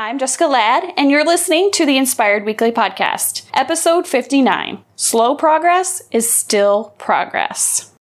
I'm Jessica Ladd, and you're listening to the Inspired Weekly Podcast, episode 59. Slow progress is still progress.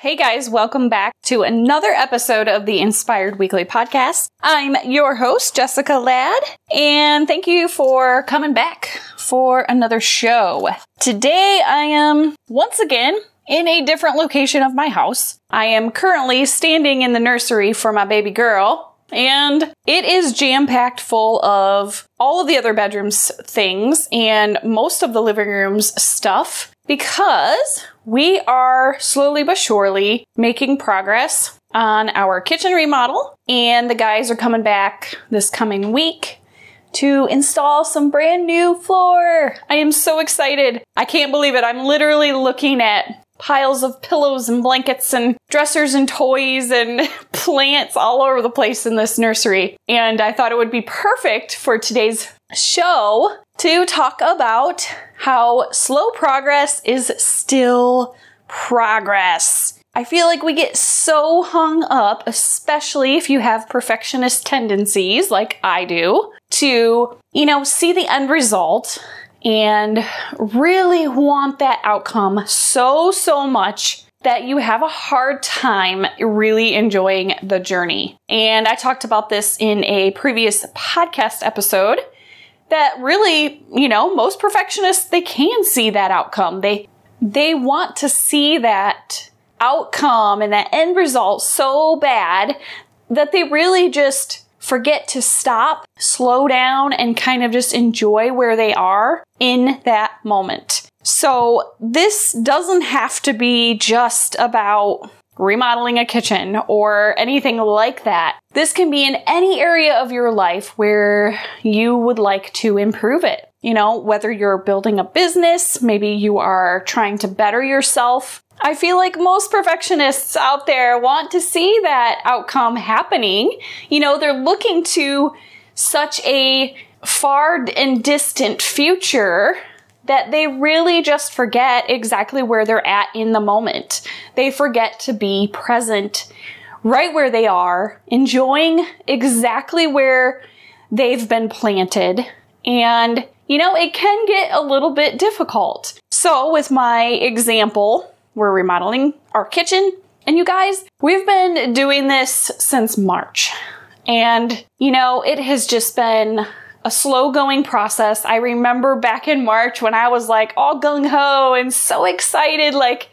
Hey guys, welcome back to another episode of the Inspired Weekly Podcast. I'm your host, Jessica Ladd, and thank you for coming back for another show. Today I am once again in a different location of my house. I am currently standing in the nursery for my baby girl, and it is jam packed full of all of the other bedrooms things and most of the living room's stuff because we are slowly but surely making progress on our kitchen remodel, and the guys are coming back this coming week to install some brand new floor. I am so excited. I can't believe it. I'm literally looking at piles of pillows and blankets and dressers and toys and plants all over the place in this nursery. And I thought it would be perfect for today's show to talk about how slow progress is still progress. I feel like we get so hung up, especially if you have perfectionist tendencies like I do, to, you know, see the end result and really want that outcome so, so much that you have a hard time really enjoying the journey. And I talked about this in a previous podcast episode that really, you know, most perfectionists they can see that outcome. They they want to see that outcome and that end result so bad that they really just forget to stop, slow down, and kind of just enjoy where they are in that moment. So, this doesn't have to be just about remodeling a kitchen or anything like that. This can be in any area of your life where you would like to improve it. You know, whether you're building a business, maybe you are trying to better yourself. I feel like most perfectionists out there want to see that outcome happening. You know, they're looking to such a far and distant future that they really just forget exactly where they're at in the moment. They forget to be present right where they are, enjoying exactly where they've been planted. And, you know, it can get a little bit difficult. So, with my example, we're remodeling our kitchen. And you guys, we've been doing this since March. And, you know, it has just been a slow going process. I remember back in March when I was like all gung ho and so excited, like,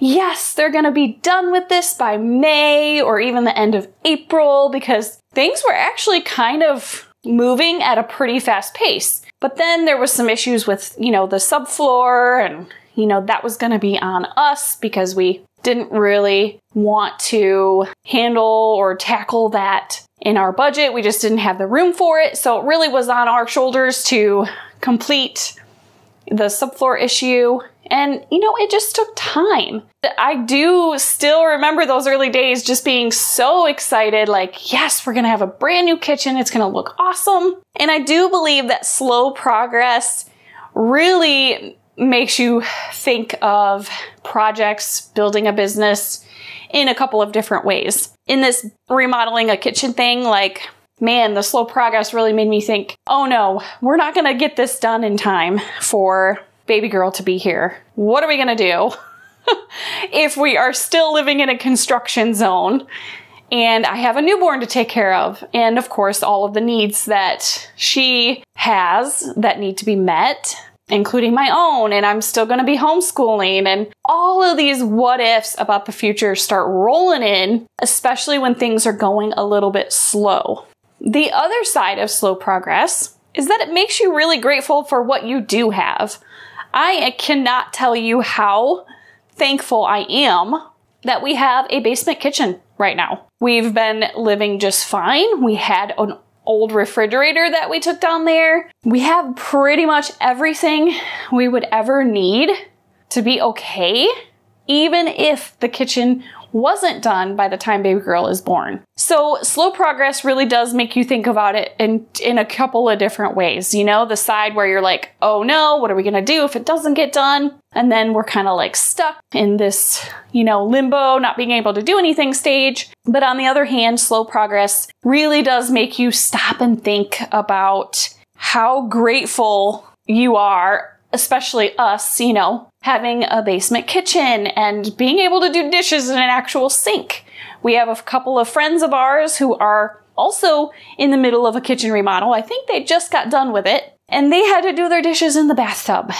yes, they're gonna be done with this by May or even the end of April because things were actually kind of moving at a pretty fast pace. But then there was some issues with, you know, the subfloor and, you know, that was gonna be on us because we didn't really want to handle or tackle that in our budget. We just didn't have the room for it. So it really was on our shoulders to complete the subfloor issue. And, you know, it just took time. I do still remember those early days just being so excited like, yes, we're to have a brand new kitchen. It's to look awesome. And I do believe that slow progress really makes you think of projects, building a business in a couple of different ways. In this remodeling a kitchen thing, like, man, the slow progress really made me think, oh no, we're not gonna get this done in time for baby girl to be here. What are we gonna do if we are still living in a construction zone? And I have a newborn to take care of. And of course, all of the needs that she has that need to be met including my own, and I'm still going to be homeschooling, and all of these what ifs about the future start rolling in, especially when things are going a little bit slow. The other side of slow progress is that it makes you really grateful for what you do have. I cannot tell you how thankful I am that we have a basement kitchen right now. We've been living just fine. We had an old refrigerator that we took down there. We have pretty much everything we would ever need to be okay, even if the kitchen wasn't done by the time baby girl is born. So slow progress really does make you think about it in, in a couple of different ways. You know, the side where you're like, oh no, what are we gonna do if it doesn't get done? And then we're kind of like stuck in this, you know, limbo, not being able to do anything stage. But on the other hand, slow progress really does make you stop and think about how grateful you are, especially us, you know, having a basement kitchen and being able to do dishes in an actual sink. We have a couple of friends of ours who are also in the middle of a kitchen remodel. I think they just got done with it and they had to do their dishes in the bathtub.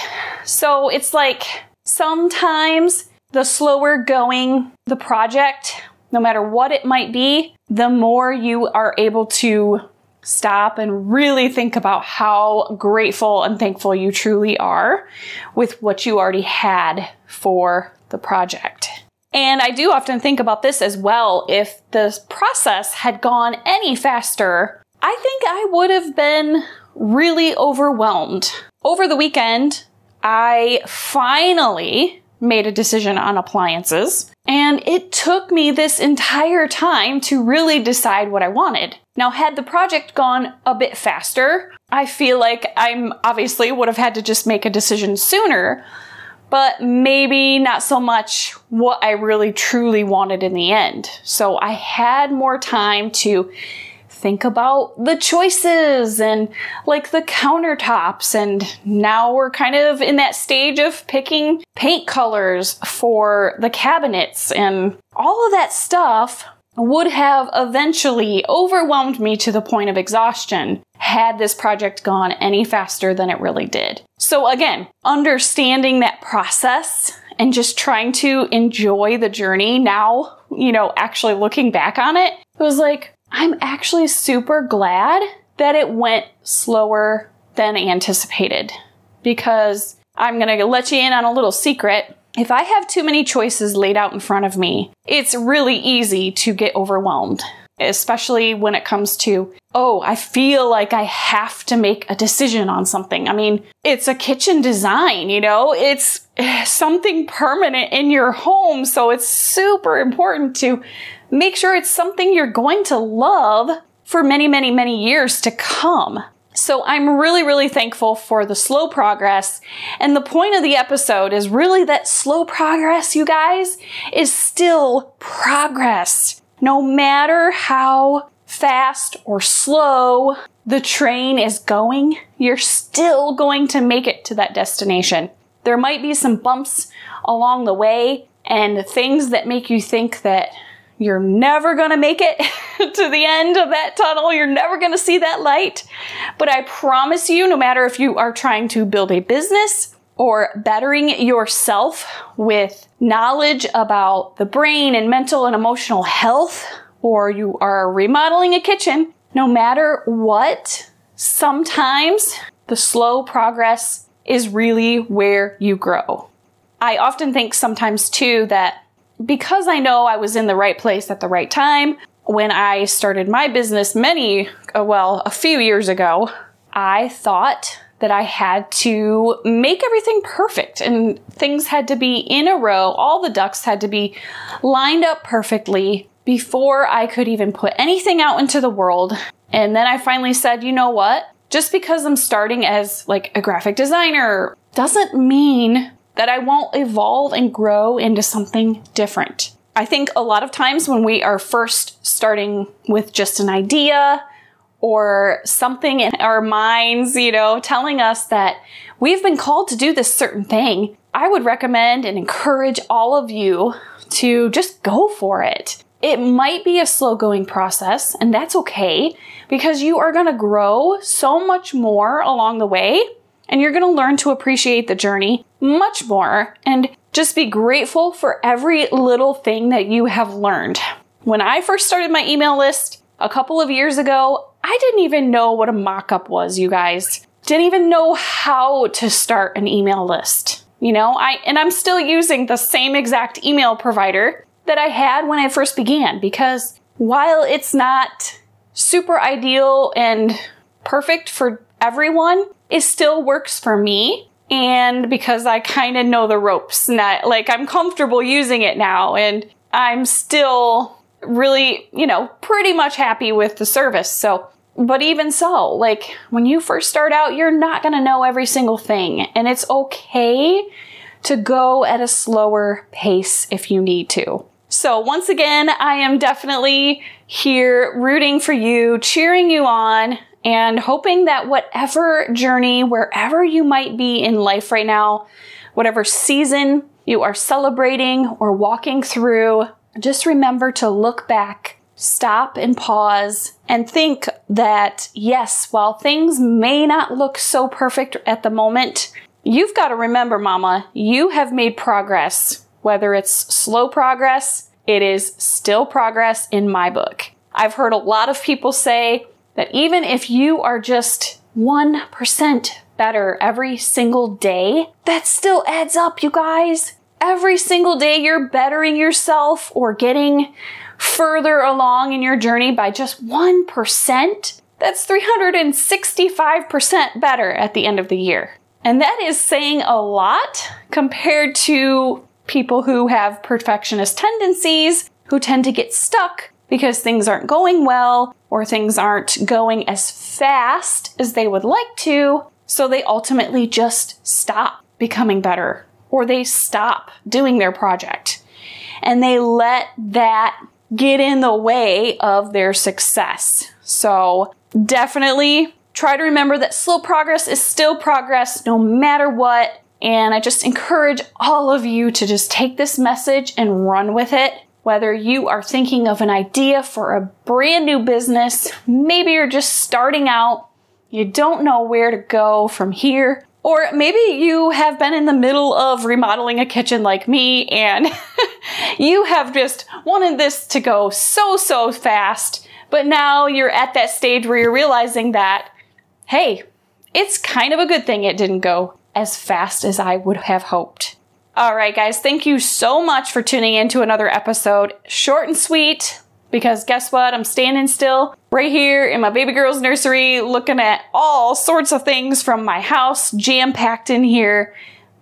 So it's like sometimes the slower going the project, no matter what it might be, the more you are able to stop and really think about how grateful and thankful you truly are with what you already had for the project. And I do often think about this as well. If the process had gone any faster, I think I would have been really overwhelmed. Over the weekend, I finally made a decision on appliances, and it took me this entire time to really decide what I wanted. Now, had the project gone a bit faster, I feel like I'm obviously would have had to just make a decision sooner, but maybe not so much what I really truly wanted in the end. So I had more time to think about the choices and like the countertops. And now we're kind of in that stage of picking paint colors for the cabinets and all of that stuff would have eventually overwhelmed me to the point of exhaustion had this project gone any faster than it really did. So again, understanding that process and just trying to enjoy the journey now, you know, actually looking back on it, it was like, I'm actually super glad that it went slower than anticipated because I'm going to let you in on a little secret. If I have too many choices laid out in front of me, it's really easy to get overwhelmed, especially when it comes to, oh, I feel like I have to make a decision on something. I mean, it's a kitchen design, you know, it's something permanent in your home. So it's super important to make sure it's something you're going to love for many, many, many years to come. So I'm really, really thankful for the slow progress. And the point of the episode is really that slow progress, you guys, is still progress. No matter how fast or slow the train is going, you're still going to make it to that destination. There might be some bumps along the way and things that make you think that you're never going to make it to the end of that tunnel. You're never going to see that light. But I promise you, no matter if you are trying to build a business or bettering yourself with knowledge about the brain and mental and emotional health, or you are remodeling a kitchen, no matter what, sometimes the slow progress is really where you grow. I often think sometimes too that because I know I was in the right place at the right time, when I started my business many, uh, well, a few years ago, I thought that I had to make everything perfect and things had to be in a row. All the ducks had to be lined up perfectly before I could even put anything out into the world. And then I finally said, you know what? Just because I'm starting as like a graphic designer doesn't mean that I won't evolve and grow into something different. I think a lot of times when we are first starting with just an idea or something in our minds, you know, telling us that we've been called to do this certain thing, I would recommend and encourage all of you to just go for it. It might be a slow going process, and that's okay because you are going to grow so much more along the way and you're going to learn to appreciate the journey much more and just be grateful for every little thing that you have learned. When I first started my email list a couple of years ago, I didn't even know what a mock-up was, you guys. Didn't even know how to start an email list. You know, I and I'm still using the same exact email provider that I had when I first began because while it's not super ideal and perfect for everyone, it still works for me. And because I kind of know the ropes, not like I'm comfortable using it now. And I'm still really, you know, pretty much happy with the service. So, but even so, like when you first start out, you're not going to know every single thing. And it's okay to go at a slower pace if you need to. So once again, I am definitely here rooting for you, cheering you on, and hoping that whatever journey, wherever you might be in life right now, whatever season you are celebrating or walking through, just remember to look back, stop and pause and think that yes, while things may not look so perfect at the moment, you've got to remember, mama, you have made progress. Whether it's slow progress, it is still progress in my book. I've heard a lot of people say that even if you are just 1% better every single day, that still adds up, you guys. Every single day you're bettering yourself or getting further along in your journey by just 1%. That's 365% better at the end of the year. And that is saying a lot compared to people who have perfectionist tendencies, who tend to get stuck because things aren't going well or things aren't going as fast as they would like to. So they ultimately just stop becoming better or they stop doing their project and they let that get in the way of their success. So definitely try to remember that slow progress is still progress no matter what. And I just encourage all of you to just take this message and run with it whether you are thinking of an idea for a brand new business, maybe you're just starting out, you don't know where to go from here, or maybe you have been in the middle of remodeling a kitchen like me and you have just wanted this to go so, so fast, but now you're at that stage where you're realizing that, hey, it's kind of a good thing it didn't go as fast as I would have hoped. All right, guys, thank you so much for tuning in to another episode. Short and sweet, because guess what? I'm standing still right here in my baby girl's nursery looking at all sorts of things from my house jam packed in here.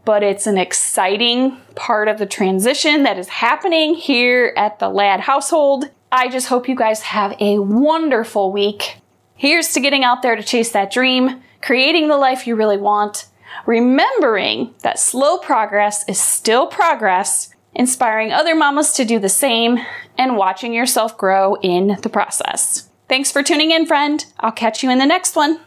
But it's an exciting part of the transition that is happening here at the Ladd household. I just hope you guys have a wonderful week. Here's to getting out there to chase that dream, creating the life you really want remembering that slow progress is still progress, inspiring other mamas to do the same, and watching yourself grow in the process. Thanks for tuning in, friend. I'll catch you in the next one.